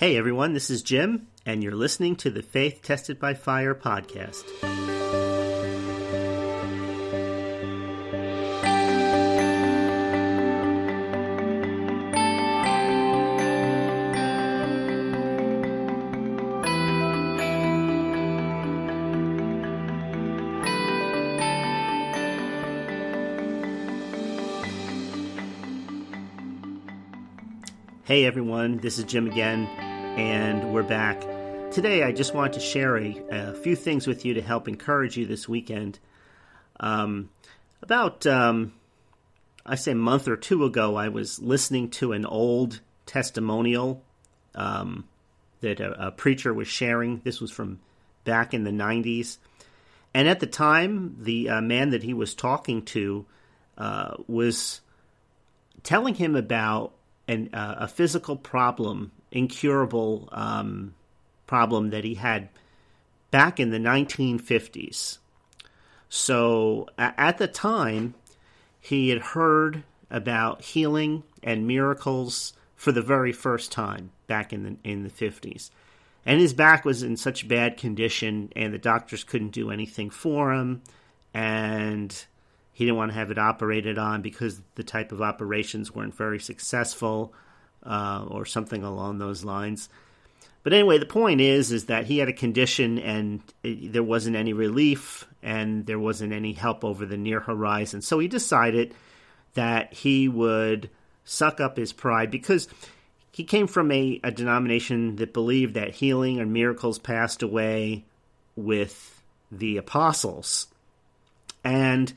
Hey everyone, this is Jim, and you're listening to the Faith Tested by Fire podcast. Hey everyone, this is Jim again, and we're back. Today I just want to share a, a few things with you to help encourage you this weekend. Um, about, um, I say, a month or two ago, I was listening to an old testimonial um, that a, a preacher was sharing. This was from back in the 90s. And at the time, the uh, man that he was talking to uh, was telling him about an, uh, a physical problem, incurable um, problem that he had back in the 1950s. So at the time, he had heard about healing and miracles for the very first time back in the in the 50s. And his back was in such bad condition and the doctors couldn't do anything for him and he didn't want to have it operated on because the type of operations weren't very successful uh, or something along those lines. But anyway, the point is is that he had a condition and it, there wasn't any relief and there wasn't any help over the near horizon. So he decided that he would suck up his pride because he came from a, a denomination that believed that healing and miracles passed away with the apostles. And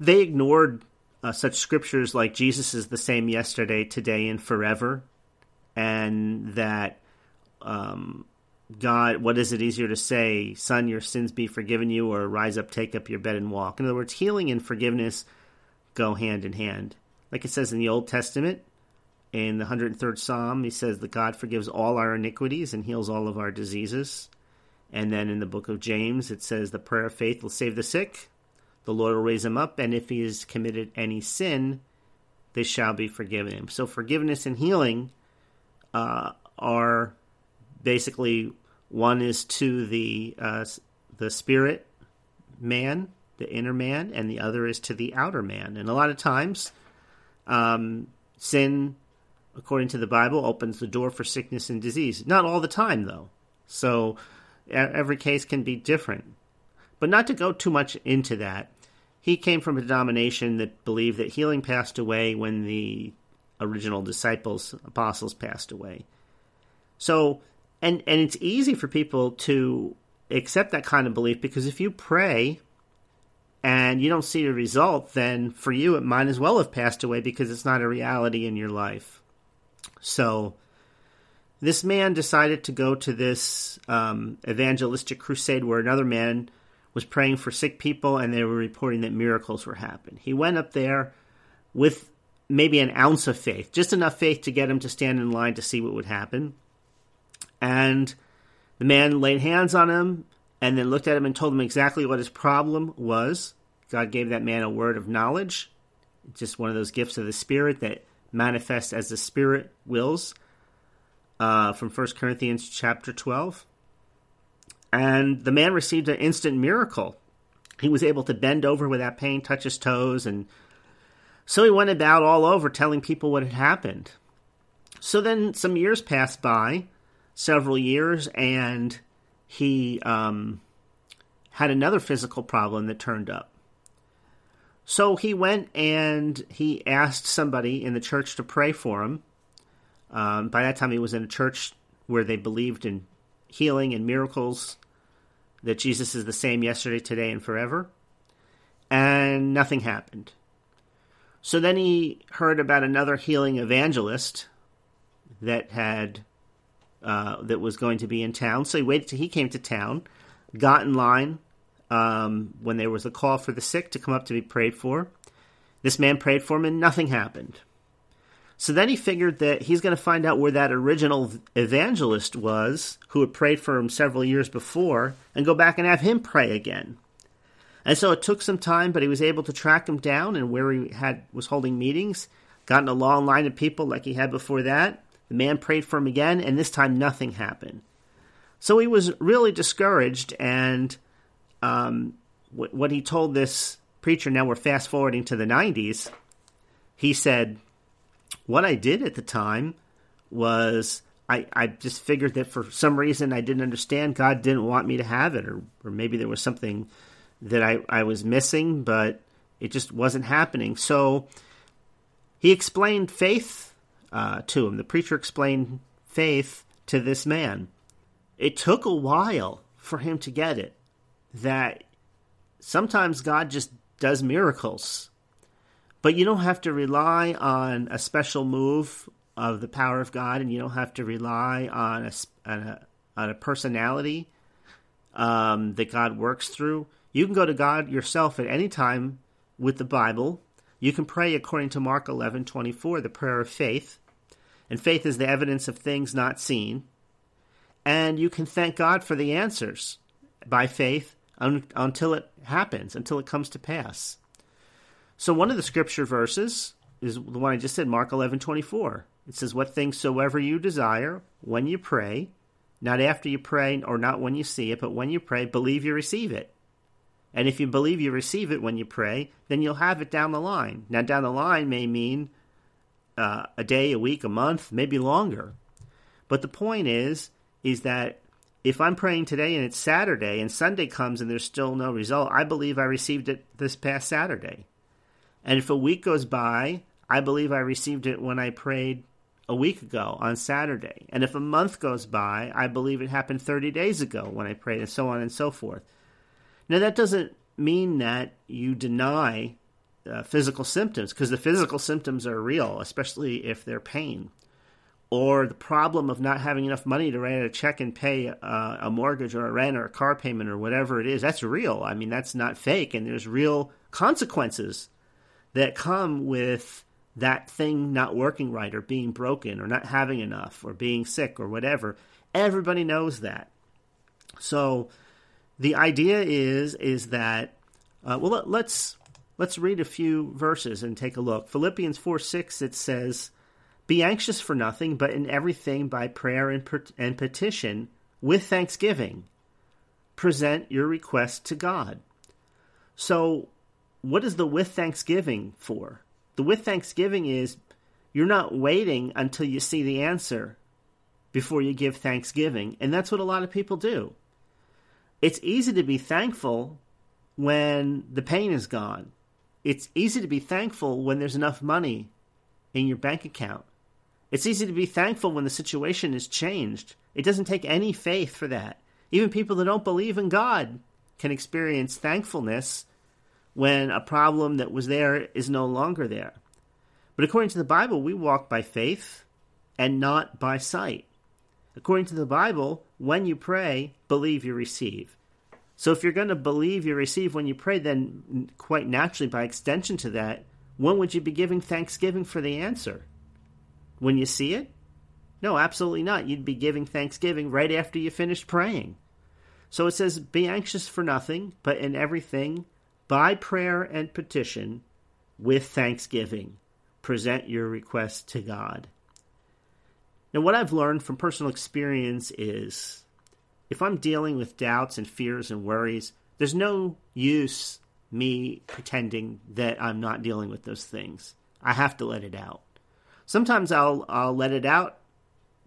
they ignored uh, such scriptures like Jesus is the same yesterday, today, and forever, and that um, God, what is it easier to say, Son, your sins be forgiven you, or rise up, take up your bed and walk? In other words, healing and forgiveness go hand in hand. Like it says in the Old Testament, in the 103rd Psalm, he says that God forgives all our iniquities and heals all of our diseases. And then in the book of James, it says the prayer of faith will save the sick, the Lord will raise him up, and if he has committed any sin, they shall be forgiven him. So forgiveness and healing uh, are basically one is to the uh, the spirit man, the inner man, and the other is to the outer man. And a lot of times, um, sin, according to the Bible, opens the door for sickness and disease. Not all the time, though. So every case can be different. But not to go too much into that, he came from a denomination that believed that healing passed away when the original disciples, apostles, passed away. So, and and it's easy for people to accept that kind of belief because if you pray and you don't see a result, then for you it might as well have passed away because it's not a reality in your life. So, this man decided to go to this um, evangelistic crusade where another man was praying for sick people and they were reporting that miracles were happening. He went up there with maybe an ounce of faith, just enough faith to get him to stand in line to see what would happen. And the man laid hands on him and then looked at him and told him exactly what his problem was. God gave that man a word of knowledge, just one of those gifts of the Spirit that manifests as the Spirit wills. Uh, from 1 Corinthians chapter 12 and the man received an instant miracle. He was able to bend over without pain, touch his toes, and so he went about all over telling people what had happened. So then some years passed by, several years, and he um, had another physical problem that turned up. So he went and he asked somebody in the church to pray for him. Um, by that time, he was in a church where they believed in healing and miracles that Jesus is the same yesterday, today, and forever. And nothing happened. So then he heard about another healing evangelist that had uh, that was going to be in town. So he waited till he came to town, got in line um, when there was a call for the sick to come up to be prayed for. This man prayed for him, and nothing happened. So then he figured that he's going to find out where that original evangelist was, who had prayed for him several years before, and go back and have him pray again. And so it took some time, but he was able to track him down and where he had was holding meetings, got in a long line of people like he had before that. The man prayed for him again, and this time nothing happened. So he was really discouraged, and um, what he told this preacher, now we're fast forwarding to the 90s, he said, What I did at the time was I, I just figured that for some reason I didn't understand, God didn't want me to have it, or, or maybe there was something that I, I was missing, but it just wasn't happening. So he explained faith uh, to him. The preacher explained faith to this man. It took a while for him to get it that sometimes God just does miracles. But you don't have to rely on a special move of the power of God, and you don't have to rely on a, on a, on a personality um, that God works through. You can go to God yourself at any time with the Bible. You can pray according to Mark 11 24, the prayer of faith. And faith is the evidence of things not seen. And you can thank God for the answers by faith un- until it happens, until it comes to pass. So one of the scripture verses is the one I just said, Mark 11 24. It says, What things soever you desire when you pray, not after you pray or not when you see it, but when you pray, believe you receive it. And if you believe you receive it when you pray, then you'll have it down the line. Now, down the line may mean uh, a day, a week, a month, maybe longer. But the point is, is that if I'm praying today and it's Saturday and Sunday comes and there's still no result, I believe I received it this past Saturday. And if a week goes by, I believe I received it when I prayed a week ago on Saturday. And if a month goes by, I believe it happened 30 days ago when I prayed, and so on and so forth. Now, that doesn't mean that you deny uh, physical symptoms, because the physical symptoms are real, especially if they're pain. Or the problem of not having enough money to write a check and pay uh, a mortgage or a rent or a car payment or whatever it is, that's real. I mean, that's not fake, and there's real consequences that come with that thing not working right or being broken or not having enough or being sick or whatever. Everybody knows that. So the idea is is that uh, well let's let's read a few verses and take a look. Philippians four six it says, "Be anxious for nothing, but in everything by prayer and, and petition with thanksgiving, present your request to God." So, what is the with thanksgiving for? The with thanksgiving is you're not waiting until you see the answer before you give thanksgiving, and that's what a lot of people do it's easy to be thankful when the pain is gone. It's easy to be thankful when there's enough money in your bank account. It's easy to be thankful when the situation is changed. It doesn't take any faith for that. Even people that don't believe in God can experience thankfulness when a problem that was there is no longer there. But according to the Bible, we walk by faith and not by sight. According to the Bible, when you pray, believe you receive. So if you're going to believe you receive when you pray, then quite naturally, by extension to that, when would you be giving thanksgiving for the answer? When you see it? No, absolutely not. You'd be giving thanksgiving right after you finished praying. So it says, Be anxious for nothing, but in everything, by prayer and petition, with thanksgiving, present your requests to God. Now, what I've learned from personal experience is if I'm dealing with doubts and fears and worries, there's no use me pretending that I'm not dealing with those things. I have to let it out. Sometimes I'll I'll let it out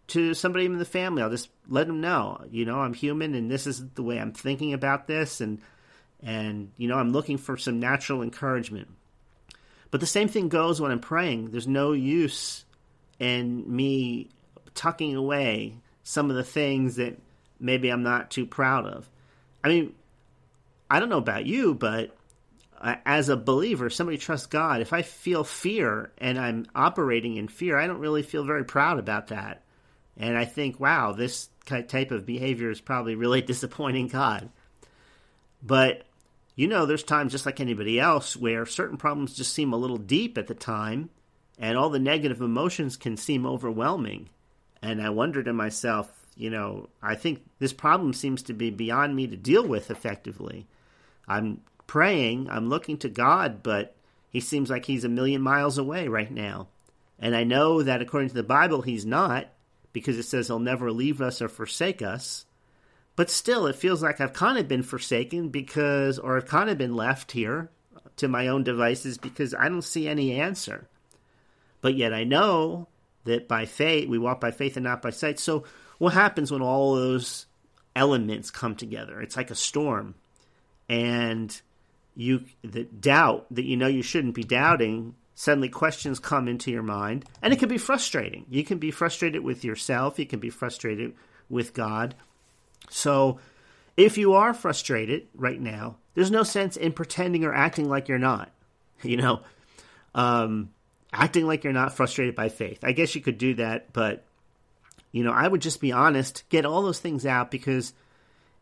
to somebody in the family. I'll just let them know, you know, I'm human and this is the way I'm thinking about this and and you know, I'm looking for some natural encouragement. But the same thing goes when I'm praying. There's no use in me tucking away some of the things that maybe I'm not too proud of. I mean, I don't know about you, but uh, as a believer, somebody trusts God. If I feel fear and I'm operating in fear, I don't really feel very proud about that. And I think, wow, this type of behavior is probably really disappointing God. But you know, there's times just like anybody else where certain problems just seem a little deep at the time, and all the negative emotions can seem overwhelming. And I wonder to myself, you know, I think this problem seems to be beyond me to deal with effectively. I'm praying, I'm looking to God, but he seems like he's a million miles away right now. And I know that according to the Bible, he's not. because it says he'll never leave us or forsake us. But still, it feels like I've kind of been forsaken because, or I've kind of been left here to my own devices because I don't see any answer. But yet I know that by faith, we walk by faith and not by sight. So, what happens when all those elements come together? It's like a storm. And you, the doubt that you know you shouldn't be doubting, suddenly questions come into your mind. And it can be frustrating. You can be frustrated with yourself, you can be frustrated with God. So, if you are frustrated right now, there's no sense in pretending or acting like you're not. You know, um, acting like you're not frustrated by faith. I guess you could do that, but you know, I would just be honest, get all those things out because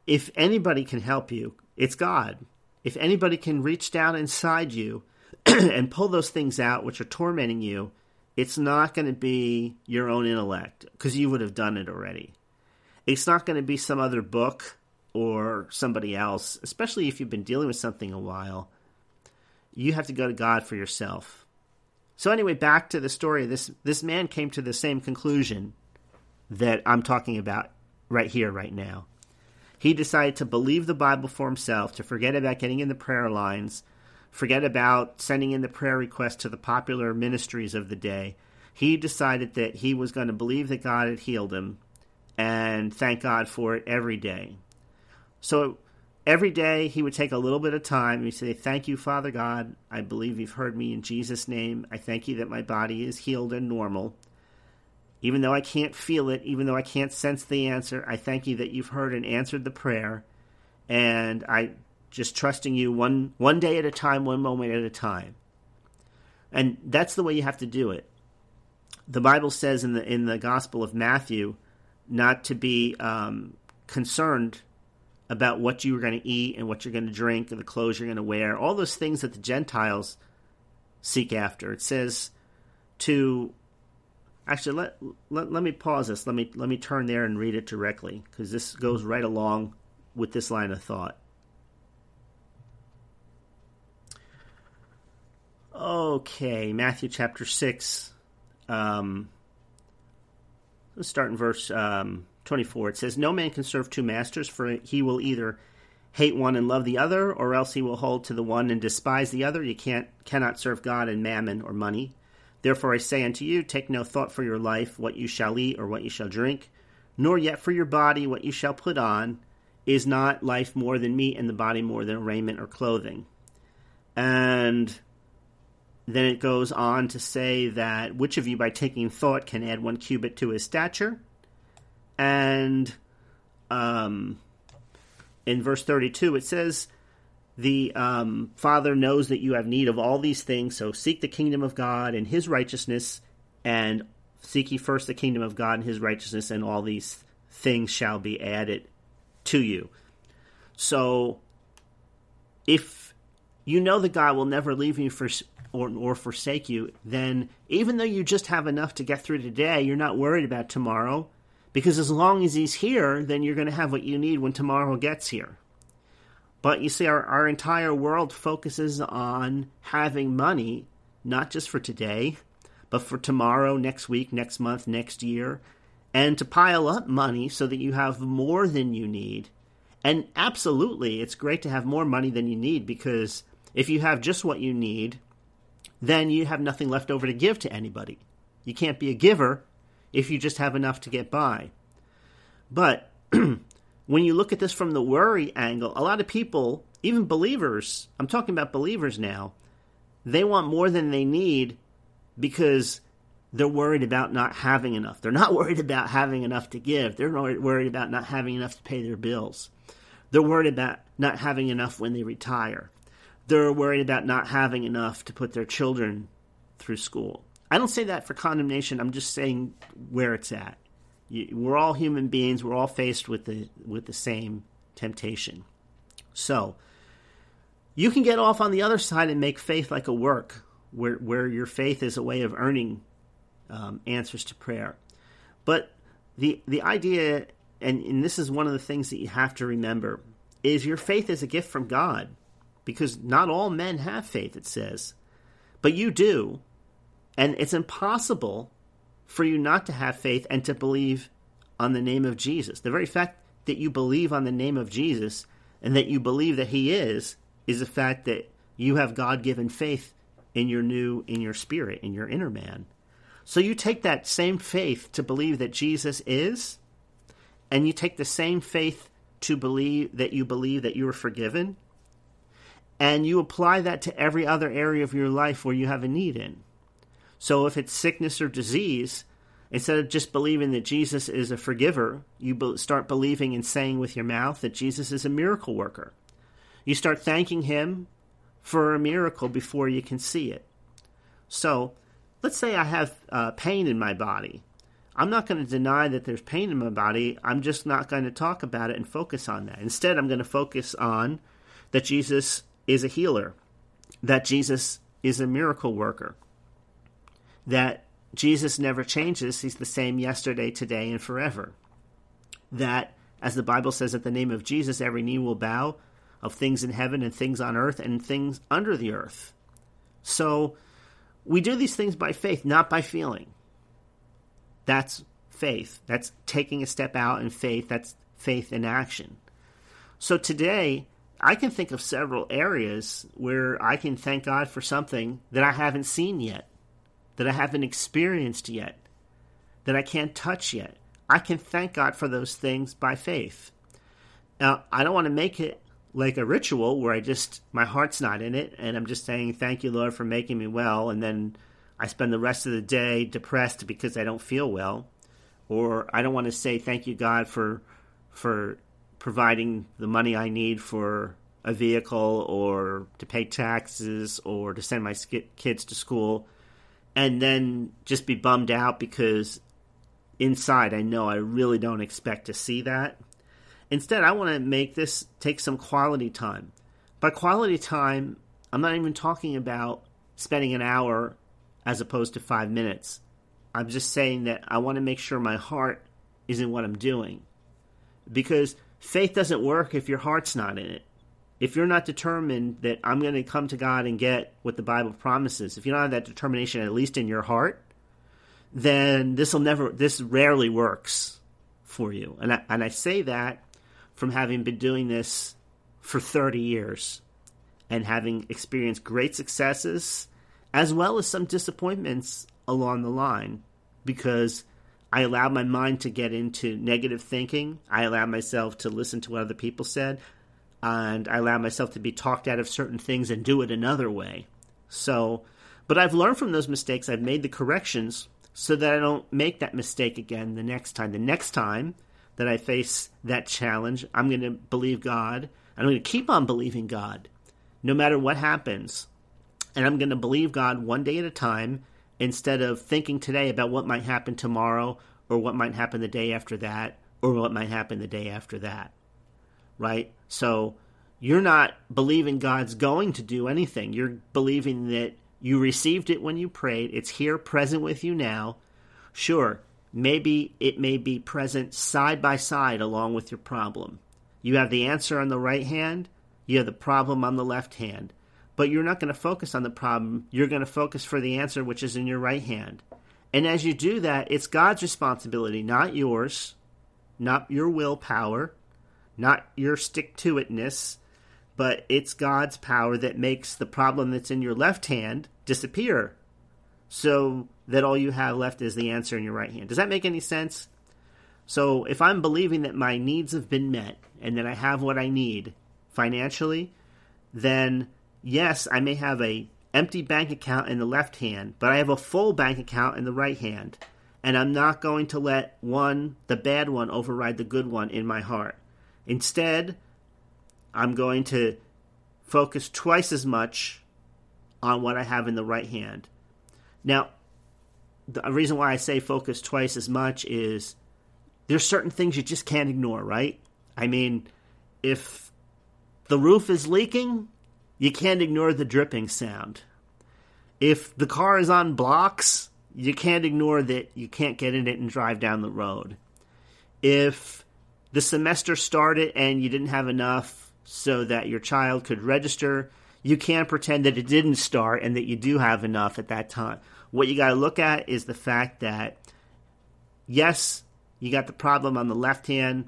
if anybody can help you, it's God. If anybody can reach down inside you and pull those things out which are tormenting you, it's not going to be your own intellect because you would have done it already. It's not going to be some other book or somebody else, especially if you've been dealing with something a while. You have to go to God for yourself. So anyway, back to the story. This this man came to the same conclusion that I'm talking about right here, right now. He decided to believe the Bible for himself, to forget about getting in the prayer lines, forget about sending in the prayer requests to the popular ministries of the day. He decided that he was going to believe that God had healed him and thank God for it every day. So every day he would take a little bit of time and he'd say, Thank you, Father God. I believe you've heard me in Jesus' name. I thank you that my body is healed and normal. Even though I can't feel it, even though I can't sense the answer, I thank you that you've heard and answered the prayer. And I just trusting you one one day at a time, one moment at a time. And that's the way you have to do it. The Bible says in the in the Gospel of Matthew not to be um, concerned about what you're going to eat and what you're going to drink and the clothes you're going to wear, all those things that the Gentiles seek after. It says to actually let, let, let me pause this. Let me let me turn there and read it directly because this goes right along with this line of thought. Okay, Matthew chapter 6. Um, let's start in verse um, 24. It says, No man can serve two masters, for he will either hate one and love the other, or else he will hold to the one and despise the other. You can't cannot serve God and mammon or money. Therefore I say unto you, take no thought for your life, what you shall eat or what you shall drink, nor yet for your body what you shall put on. Is not life more than meat, and the body more than raiment or clothing? And then it goes on to say that which of you by taking thought can add one cubit to his stature? And um, in verse 32, it says, The um, Father knows that you have need of all these things, so seek the kingdom of God and his righteousness, and seek ye first the kingdom of God and his righteousness, and all these things shall be added to you. So, if you know that God will never leave you for or, or forsake you, then even though you just have enough to get through today, you're not worried about tomorrow. Because as long as he's here, then you're going to have what you need when tomorrow gets here. But you see, our, our entire world focuses on having money, not just for today, but for tomorrow, next week, next month, next year, and to pile up money so that you have more than you need. And absolutely, it's great to have more money than you need because if you have just what you need, then you have nothing left over to give to anybody. You can't be a giver if you just have enough to get by. But when you look at this from the worry angle, a lot of people, even believers, I'm talking about believers now, they want more than they need because they're worried about not having enough. They're not worried about having enough to give. They're worried about not having enough to pay their bills. They're worried about not having enough when they retire they're worried about not having enough to put their children through school. I don't say that for condemnation. I'm just saying where it's at. We're all human beings. We're all faced with the with the same temptation. So you can get off on the other side and make faith like a work, where where your faith is a way of earning um, answers to prayer. But the the idea, and, and this is one of the things that you have to remember, is your faith is a gift from God because not all men have faith, it says. But you do. And it's impossible for you not to have faith and to believe on the name of Jesus. The very fact that you believe on the name of Jesus and that you believe that he is is the fact that you have God-given faith in your new in your spirit, in your inner man. So you take that same faith to believe that Jesus is and you take the same faith to believe that you believe that you are forgiven and you apply that to every other area of your life where you have a need in. So if it's sickness or disease, instead of just believing that Jesus is a forgiver, you start believing and saying with your mouth that Jesus is a miracle worker. You start thanking him for a miracle before you can see it. So, let's say I have uh, pain in my body. I'm not going to deny that there's pain in my body. I'm just not going to talk about it and focus on that. Instead, I'm going to focus on that Jesus is a healer, that Jesus is a miracle worker, that Jesus never changes. He's the same yesterday, today, and forever. That, as the Bible says, at the name of Jesus, every knee will bow of things in heaven and things on earth and things under the earth. So we do these things by faith, not by feeling. That's faith. That's taking a step out in faith. That's faith in action. So today, I can think of several areas where I can thank God for something that I haven't seen yet, that I haven't experienced yet, that I can't touch yet. I can thank God for those things by faith. Now, I don't want to make it like a ritual where I just, my heart's not in it, and I'm just saying, Thank you, Lord, for making me well, and then I spend the rest of the day depressed because I don't feel well. Or I don't want to say, Thank you, God, for, for providing the money I need for a vehicle or to pay taxes or to send my kids to school and then just be bummed out because inside I know I really don't expect to see that. Instead, I want to make this take some quality time. By quality time, I'm not even talking about spending an hour as opposed to five minutes. I'm just saying that I want to make sure my heart is in what I'm doing. Because faith doesn't work if your heart's not in it. If you're not determined that I'm going to come to God and get what the Bible promises, if you don't have that determination at least in your heart, then this will never, this rarely works for you. And I, and I say that from having been doing this for 30 years and having experienced great successes as well as some disappointments along the line because I allowed my mind to get into negative thinking. I allowed myself to listen to what other people said. And I allowed myself to be talked out of certain things and do it another way. So, but I've learned from those mistakes. I've made the corrections so that I don't make that mistake again the next time. The next time that I face that challenge, I'm going to believe God. I'm going to keep on believing God no matter what happens. And I'm going to believe God one day at a time instead of thinking today about what might happen tomorrow or what might happen the day after that or what might happen the day after that. Right? So you're not believing God's going to do anything. You're believing that you received it when you prayed. It's here present with you now. Sure, maybe it may be present side by side along with your problem. You have the answer on the right hand, you have the problem on the left hand. But you're not going to focus on the problem, you're going to focus for the answer which is in your right hand. And as you do that, it's God's responsibility, not yours, not your willpower, not your stick to itness, but it's God's power that makes the problem that's in your left hand disappear so that all you have left is the answer in your right hand. Does that make any sense? So if I'm believing that my needs have been met and that I have what I need financially, then yes, I may have a empty bank account in the left hand, but I have a full bank account in the right hand. And I'm not going to let one, the bad one, override the good one in my heart. Instead, I'm going to focus twice as much on what I have in the right hand. Now, the reason why I say focus twice as much is there's certain things you just can't ignore, right? I mean, if the roof is leaking, you can't ignore the dripping sound. If the car is on blocks, you can't ignore that you can't get in it and drive down the road. If the semester started and you didn't have enough so that your child could register, you can't pretend that it didn't start and that you do have enough at that time. What you got to look at is the fact that yes, you got the problem on the left hand,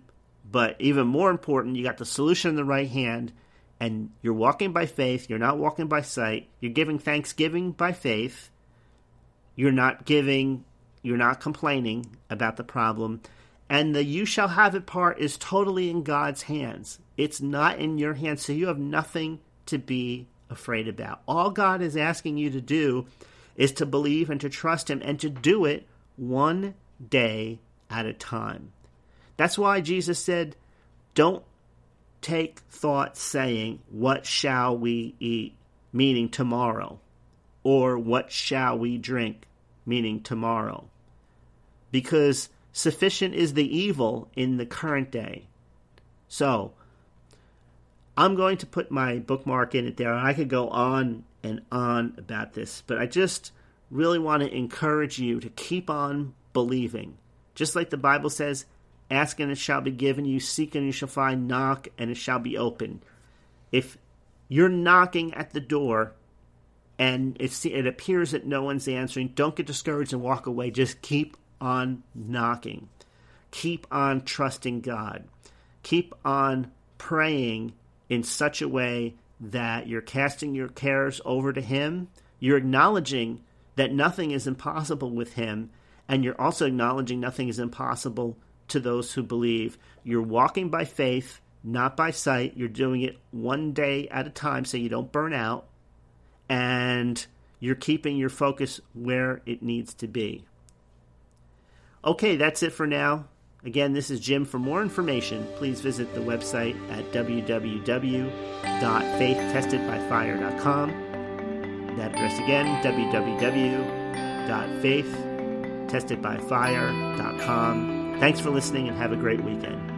but even more important, you got the solution in the right hand, and you're walking by faith. You're not walking by sight. You're giving thanksgiving by faith. You're not giving, you're not complaining about the problem. And the you shall have it part is totally in God's hands. It's not in your hands, so you have nothing to be afraid about. All God is asking you to do is to believe and to trust Him and to do it one day at a time. That's why Jesus said, Don't take thought saying, What shall we eat? meaning tomorrow, or What shall we drink? meaning tomorrow. Because sufficient is the evil in the current day. So, I'm going to put my bookmark in it there. And I could go on and on about this, but I just really want to encourage you to keep on believing. Just like the Bible says, ask and it shall be given you, seek and you shall find, knock and it shall be open. If you're knocking at the door and it appears that no one's answering, don't get discouraged and walk away. Just keep on knocking. Keep on trusting God. Keep on praying in such a way that you're casting your cares over to Him. You're acknowledging that nothing is impossible with Him, and you're also acknowledging nothing is impossible to those who believe. You're walking by faith, not by sight. You're doing it one day at a time so you don't burn out, and you're keeping your focus where it needs to be. Okay, that's it for now. Again, this is Jim. For more information, please visit the website at www.faithtestedbyfire.com. That address again, www.faithtestedbyfire.com. Thanks for listening and have a great weekend.